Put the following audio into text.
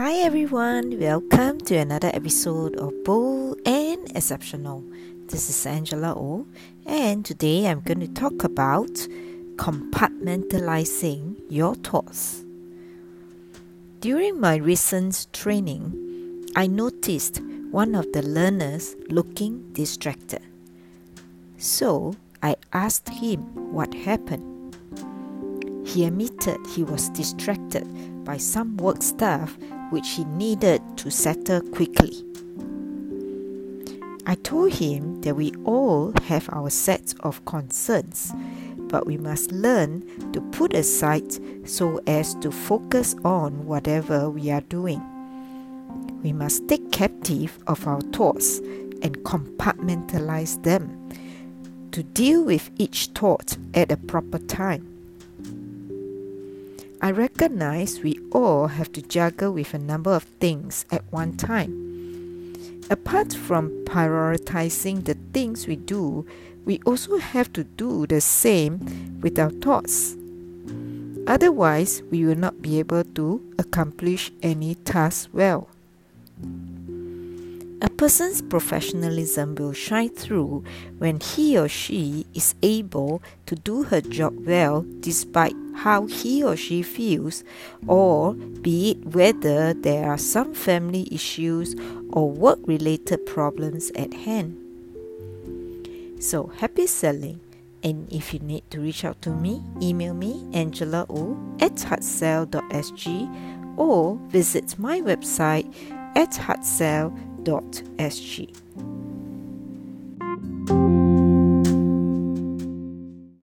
Hi everyone, welcome to another episode of Bold and Exceptional. This is Angela O, and today I'm going to talk about compartmentalizing your thoughts. During my recent training, I noticed one of the learners looking distracted. So I asked him what happened. He admitted he was distracted by some work stuff which he needed to settle quickly. I told him that we all have our sets of concerns, but we must learn to put aside so as to focus on whatever we are doing. We must take captive of our thoughts and compartmentalize them to deal with each thought at a proper time. I recognize we all have to juggle with a number of things at one time. Apart from prioritizing the things we do, we also have to do the same with our thoughts. Otherwise, we will not be able to accomplish any task well. A person's professionalism will shine through when he or she is able to do her job well despite how he or she feels, or be it whether there are some family issues or work related problems at hand. So, happy selling! And if you need to reach out to me, email me angela o at heartsell.sg or visit my website at heartsell.sg dot sg.